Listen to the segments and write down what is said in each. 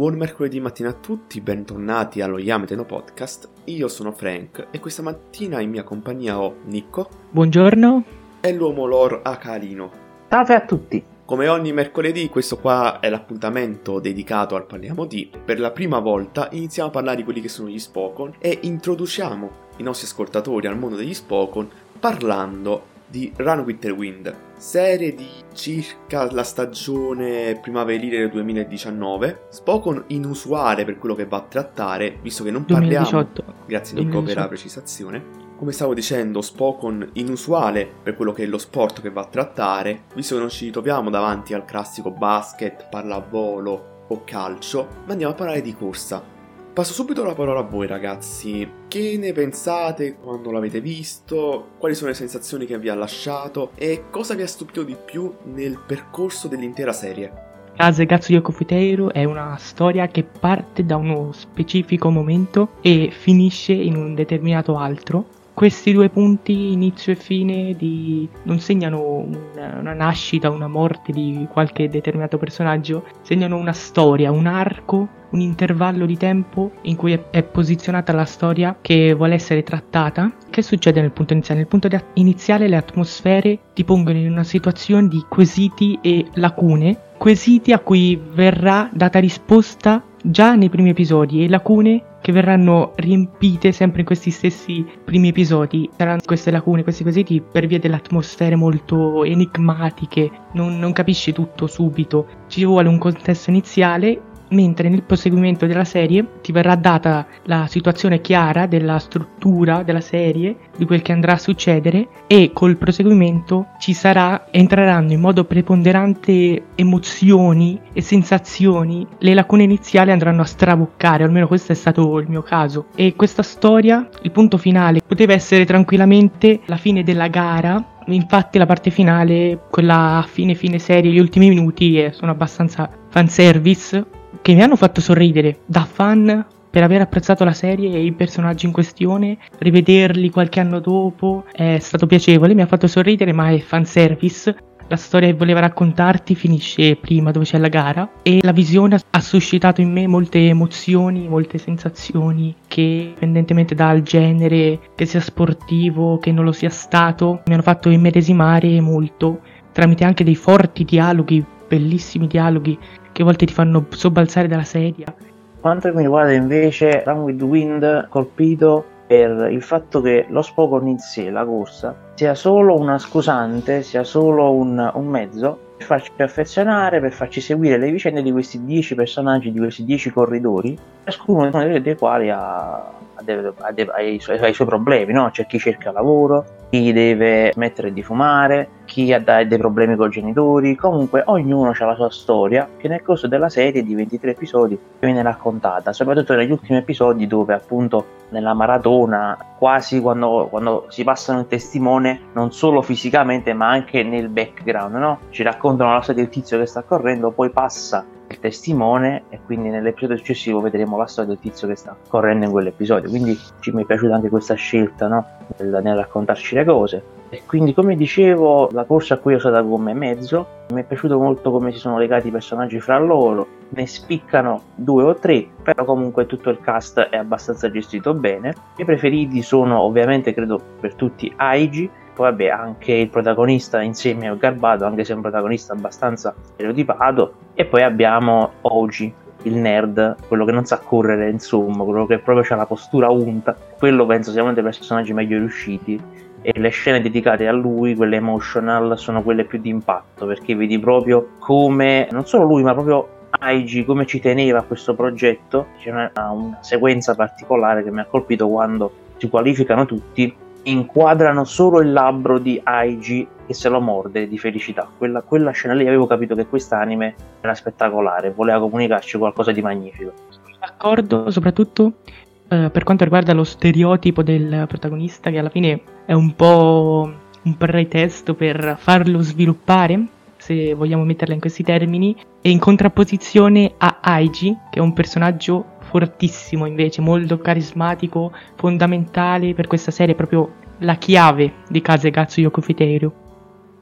Buon mercoledì mattina a tutti, bentornati allo Yameteno Podcast. Io sono Frank e questa mattina in mia compagnia ho Nico. Buongiorno. E l'uomo lore Acalino. Salve a tutti. Come ogni mercoledì, questo qua è l'appuntamento dedicato al Parliamo di. Per la prima volta iniziamo a parlare di quelli che sono gli Spokon e introduciamo i nostri ascoltatori al mondo degli Spokon parlando di Run with the Wind, serie di circa la stagione primaverile del 2019, Spokon inusuale per quello che va a trattare, visto che non parliamo... 2018. Grazie Nico 2018. per la precisazione. Come stavo dicendo, Spokon inusuale per quello che è lo sport che va a trattare, visto che non ci ritroviamo davanti al classico basket, pallavolo o calcio, ma andiamo a parlare di corsa. Passo subito la parola a voi ragazzi, che ne pensate quando l'avete visto, quali sono le sensazioni che vi ha lasciato e cosa vi ha stupito di più nel percorso dell'intera serie? Case Gatsu Yoko Futeiro è una storia che parte da uno specifico momento e finisce in un determinato altro. Questi due punti, inizio e fine, di- non segnano una, una nascita, una morte di qualche determinato personaggio, segnano una storia, un arco, un intervallo di tempo in cui è, è posizionata la storia che vuole essere trattata. Che succede nel punto iniziale? Nel punto de- iniziale le atmosfere ti pongono in una situazione di quesiti e lacune, quesiti a cui verrà data risposta già nei primi episodi e lacune che verranno riempite sempre in questi stessi primi episodi. Saranno queste lacune, questi quesiti per via delle atmosfere molto enigmatiche, non, non capisci tutto subito, ci vuole un contesto iniziale mentre nel proseguimento della serie ti verrà data la situazione chiara della struttura della serie, di quel che andrà a succedere e col proseguimento ci sarà entreranno in modo preponderante emozioni e sensazioni, le lacune iniziali andranno a straboccare, almeno questo è stato il mio caso. E questa storia, il punto finale, poteva essere tranquillamente la fine della gara. Infatti la parte finale, quella fine fine serie, gli ultimi minuti eh, sono abbastanza fanservice che mi hanno fatto sorridere da fan per aver apprezzato la serie e i personaggi in questione, rivederli qualche anno dopo è stato piacevole, mi ha fatto sorridere ma è fanservice. La storia che voleva raccontarti finisce prima dove c'è la gara e la visione ha suscitato in me molte emozioni, molte sensazioni che indipendentemente dal genere, che sia sportivo, che non lo sia stato, mi hanno fatto immedesimare molto tramite anche dei forti dialoghi, bellissimi dialoghi che a volte ti fanno sobbalzare dalla sedia. Quanto mi riguarda invece, Run with Wind colpito per il fatto che lo Spokon in sé, la corsa, sia solo una scusante, sia solo un, un mezzo per farci affezionare, per farci seguire le vicende di questi 10 personaggi, di questi 10 corridori, ciascuno dei quali ha, ha deve- ha deve- ha i, suoi, problemi, no? C'è chi cerca lavoro, chi deve smettere di fumare, chi ha dei problemi con i genitori, comunque ognuno ha la sua storia che nel corso della serie di 23 episodi viene raccontata, soprattutto negli ultimi episodi dove appunto nella maratona, quasi quando, quando si passano il testimone non solo fisicamente ma anche nel background, no? Ci raccontano la storia del tizio che sta correndo, poi passa il testimone e quindi nell'episodio successivo vedremo la storia del tizio che sta correndo in quell'episodio. Quindi ci mi è piaciuta anche questa scelta, no? Nel, nel raccontarci le cose. E quindi, come dicevo, la corsa qui è usata come mezzo. Mi è piaciuto molto come si sono legati i personaggi fra loro. Ne spiccano due o tre, però comunque tutto il cast è abbastanza gestito bene. I miei preferiti sono ovviamente, credo per tutti, Aigi. Poi vabbè, anche il protagonista insieme a Garbato, anche se è un protagonista abbastanza stereotipato. E poi abbiamo Oji, il nerd, quello che non sa correre, insomma, quello che proprio ha la postura unta. Quello penso sia uno dei personaggi meglio riusciti e le scene dedicate a lui, quelle emotional, sono quelle più di impatto perché vedi proprio come non solo lui, ma proprio Aigi come ci teneva a questo progetto. C'è una, una sequenza particolare che mi ha colpito quando si qualificano tutti, inquadrano solo il labbro di Aigi che se lo morde di felicità. Quella, quella scena lì avevo capito che quest'anime era spettacolare, voleva comunicarci qualcosa di magnifico. D'accordo, soprattutto eh, per quanto riguarda lo stereotipo del protagonista, che alla fine è un po' un pretesto per farlo sviluppare, se vogliamo metterla in questi termini, e in contrapposizione a Aigi, che è un personaggio fortissimo invece, molto carismatico, fondamentale per questa serie, proprio la chiave di Kazegatsu Yokofiteiro.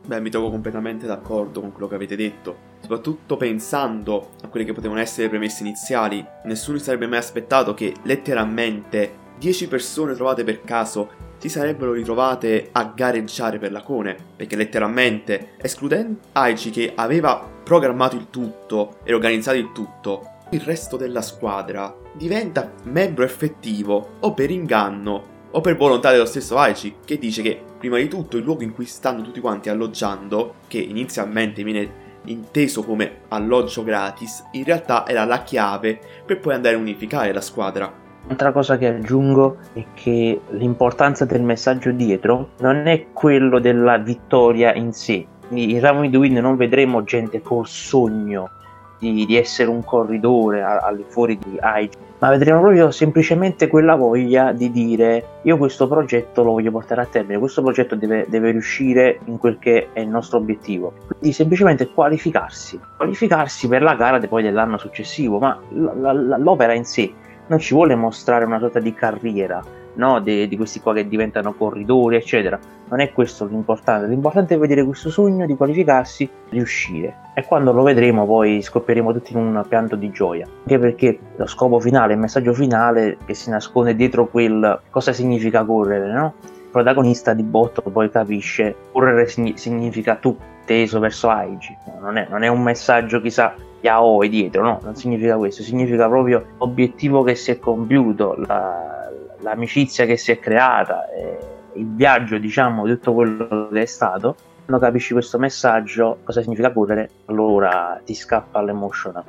Beh, mi trovo completamente d'accordo con quello che avete detto. Soprattutto pensando a quelle che potevano essere le premesse iniziali, nessuno si sarebbe mai aspettato che letteralmente 10 persone trovate per caso si sarebbero ritrovate a gareggiare per la Cone, perché letteralmente, escludendo Aichi che aveva programmato il tutto e organizzato il tutto, il resto della squadra diventa membro effettivo o per inganno o per volontà dello stesso Aichi, che dice che prima di tutto il luogo in cui stanno tutti quanti alloggiando, che inizialmente viene inteso come alloggio gratis, in realtà era la chiave per poi andare a unificare la squadra. Un'altra cosa che aggiungo è che l'importanza del messaggio dietro non è quello della vittoria in sé. In Ramo the Wind non vedremo gente col sogno di, di essere un corridore fuori di Aige, ma vedremo proprio semplicemente quella voglia di dire io questo progetto lo voglio portare a termine, questo progetto deve, deve riuscire in quel che è il nostro obiettivo. Quindi semplicemente qualificarsi, qualificarsi per la gara poi dell'anno successivo, ma l- l- l'opera in sé non ci vuole mostrare una sorta di carriera, no? di, di questi qua che diventano corridori, eccetera. Non è questo l'importante, l'importante è vedere questo sogno di qualificarsi, riuscire. E quando lo vedremo poi scoppieremo tutti in un pianto di gioia. Anche perché lo scopo finale, il messaggio finale che si nasconde dietro quel cosa significa correre, no? Il protagonista di botto poi capisce correre significa tu teso verso Aigi. Non è, non è un messaggio chissà yaoi dietro, no, non significa questo, significa proprio l'obiettivo che si è compiuto, la, l'amicizia che si è creata, eh, il viaggio, diciamo, di tutto quello che è stato, quando capisci questo messaggio, cosa significa correre, allora ti scappa l'emotional.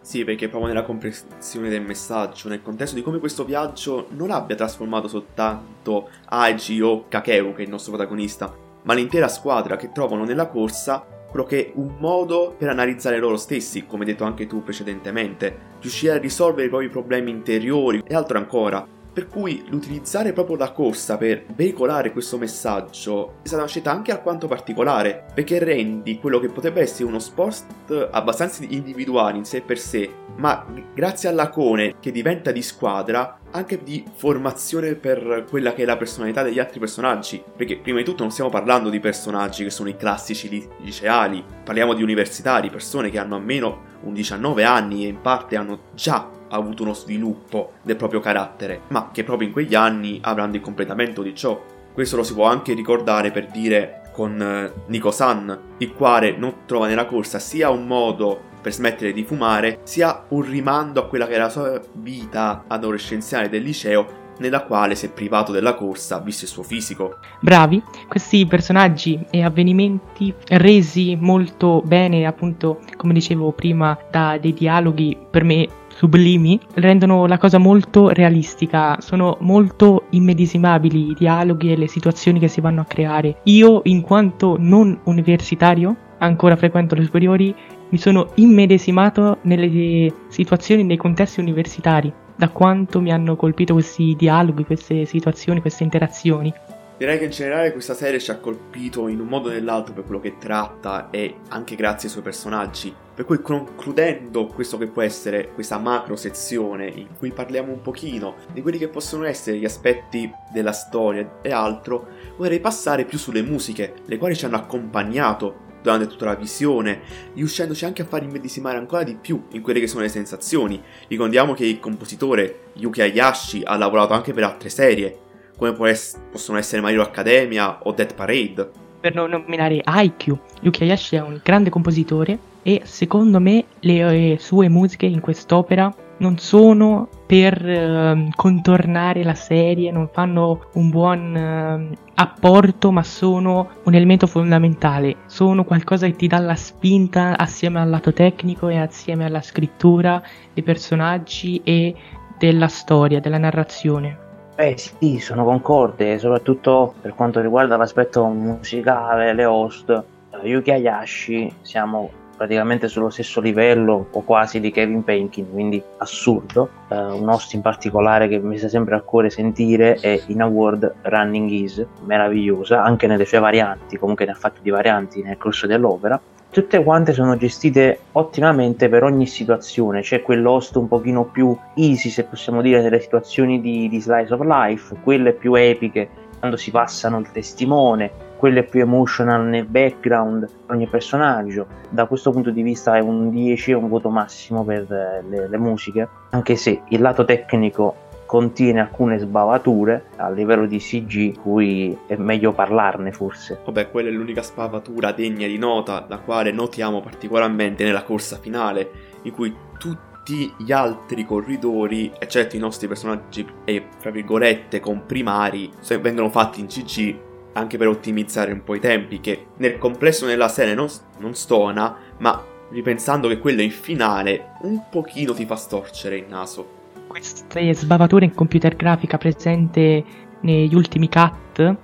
Sì, perché proprio nella comprensione del messaggio, nel contesto di come questo viaggio non abbia trasformato soltanto Aiji o Kakeu, che è il nostro protagonista, ma l'intera squadra che trovano nella corsa quello che è un modo per analizzare loro stessi, come detto anche tu precedentemente, riuscire a risolvere i propri problemi interiori e altro ancora. Per cui l'utilizzare proprio la corsa per veicolare questo messaggio è stata una scelta anche alquanto particolare, perché rendi quello che potrebbe essere uno sport abbastanza individuale in sé per sé, ma grazie alla Cone che diventa di squadra, anche di formazione per quella che è la personalità degli altri personaggi, perché prima di tutto non stiamo parlando di personaggi che sono i classici liceali, parliamo di universitari, persone che hanno almeno un 19 anni e in parte hanno già avuto uno sviluppo del proprio carattere, ma che proprio in quegli anni avranno il completamento di ciò. Questo lo si può anche ricordare per dire con eh, Nico San, il quale non trova nella corsa sia un modo per smettere di fumare, sia un rimando a quella che era la sua vita adolescenziale del liceo nella quale si è privato della corsa visto il suo fisico. Bravi, questi personaggi e avvenimenti resi molto bene, appunto, come dicevo prima, da dei dialoghi per me sublimi rendono la cosa molto realistica, sono molto immedesimabili i dialoghi e le situazioni che si vanno a creare. Io, in quanto non universitario, ancora frequento le superiori, mi sono immedesimato nelle situazioni, nei contesti universitari, da quanto mi hanno colpito questi dialoghi, queste situazioni, queste interazioni. Direi che in generale questa serie ci ha colpito in un modo o nell'altro per quello che tratta e anche grazie ai suoi personaggi. Per cui concludendo questo che può essere questa macro sezione in cui parliamo un pochino di quelli che possono essere gli aspetti della storia e altro, vorrei passare più sulle musiche, le quali ci hanno accompagnato durante tutta la visione, riuscendoci anche a far immedesimare ancora di più in quelle che sono le sensazioni. Ricordiamo che il compositore Yuki Hayashi ha lavorato anche per altre serie, come possono essere Mario Academia o Dead Parade. Per non nominare Haikyuu, Yuki Hayashi è un grande compositore e secondo me le sue musiche in quest'opera non sono per eh, contornare la serie, non fanno un buon eh, apporto, ma sono un elemento fondamentale. Sono qualcosa che ti dà la spinta assieme al lato tecnico e assieme alla scrittura dei personaggi e della storia, della narrazione. Eh sì, sono concorde, soprattutto per quanto riguarda l'aspetto musicale, le host. Yuki Hayashi siamo praticamente sullo stesso livello o quasi di Kevin Penkin, quindi assurdo. Uh, un host in particolare che mi sta sempre a cuore sentire è In a World Running Is, meravigliosa, anche nelle sue varianti, comunque ne ha fatti di varianti nel corso dell'opera tutte quante sono gestite ottimamente per ogni situazione, c'è quell'host un pochino più easy se possiamo dire nelle situazioni di, di slice of life, quelle più epiche quando si passano il testimone, quelle più emotional nel background, ogni personaggio. Da questo punto di vista è un 10, è un voto massimo per eh, le, le musiche, anche se il lato tecnico contiene alcune sbavature a livello di CG, cui è meglio parlarne forse. Vabbè, quella è l'unica sbavatura degna di nota, la quale notiamo particolarmente nella corsa finale, in cui tutti gli altri corridori, eccetto i nostri personaggi e, fra virgolette, comprimari, vengono fatti in CG anche per ottimizzare un po' i tempi, che nel complesso nella serie non, non stona, ma ripensando che quello è in finale, un pochino ti fa storcere il naso queste sbavature in computer grafica presente negli ultimi cut,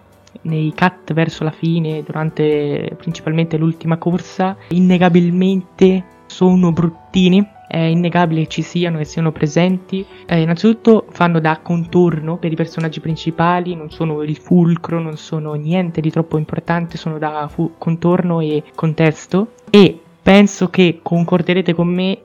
nei cut verso la fine, durante principalmente l'ultima corsa, innegabilmente sono bruttini. È innegabile che ci siano e siano presenti. Eh, innanzitutto fanno da contorno per i personaggi principali, non sono il fulcro, non sono niente di troppo importante, sono da fu- contorno e contesto. E penso che concorderete con me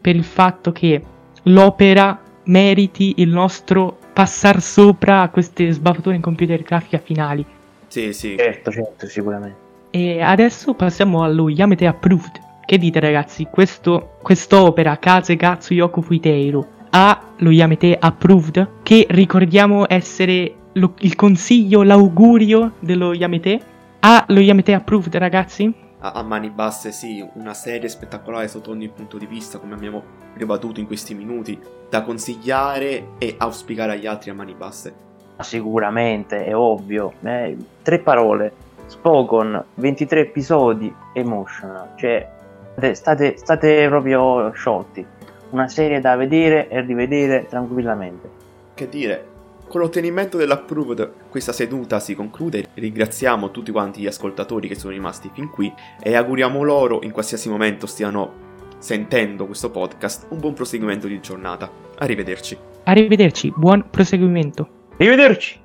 per il fatto che l'opera meriti il nostro passare sopra a queste sbavature in computer grafica finali. Sì, sì. Certo, certo, sicuramente. E adesso passiamo allo Yamete Approved. Che dite ragazzi, Questo, quest'opera Kaze Gatsu Yoko Fuiteiro ha lo Yamete Approved? Che ricordiamo essere lo, il consiglio, l'augurio dello Yamete? Ha lo Yamete Approved ragazzi? a, a mani basse, sì, una serie spettacolare sotto ogni punto di vista, come abbiamo ribattuto in questi minuti, da consigliare e auspicare agli altri a mani basse. Sicuramente, è ovvio. Eh, tre parole. Spoken, 23 episodi, emotional. Cioè, state, state proprio sciolti. Una serie da vedere e rivedere tranquillamente. Che dire, con l'ottenimento dell'approved questa seduta si conclude, ringraziamo tutti quanti gli ascoltatori che sono rimasti fin qui e auguriamo loro in qualsiasi momento stiano sentendo questo podcast un buon proseguimento di giornata. Arrivederci. Arrivederci, buon proseguimento. Arrivederci.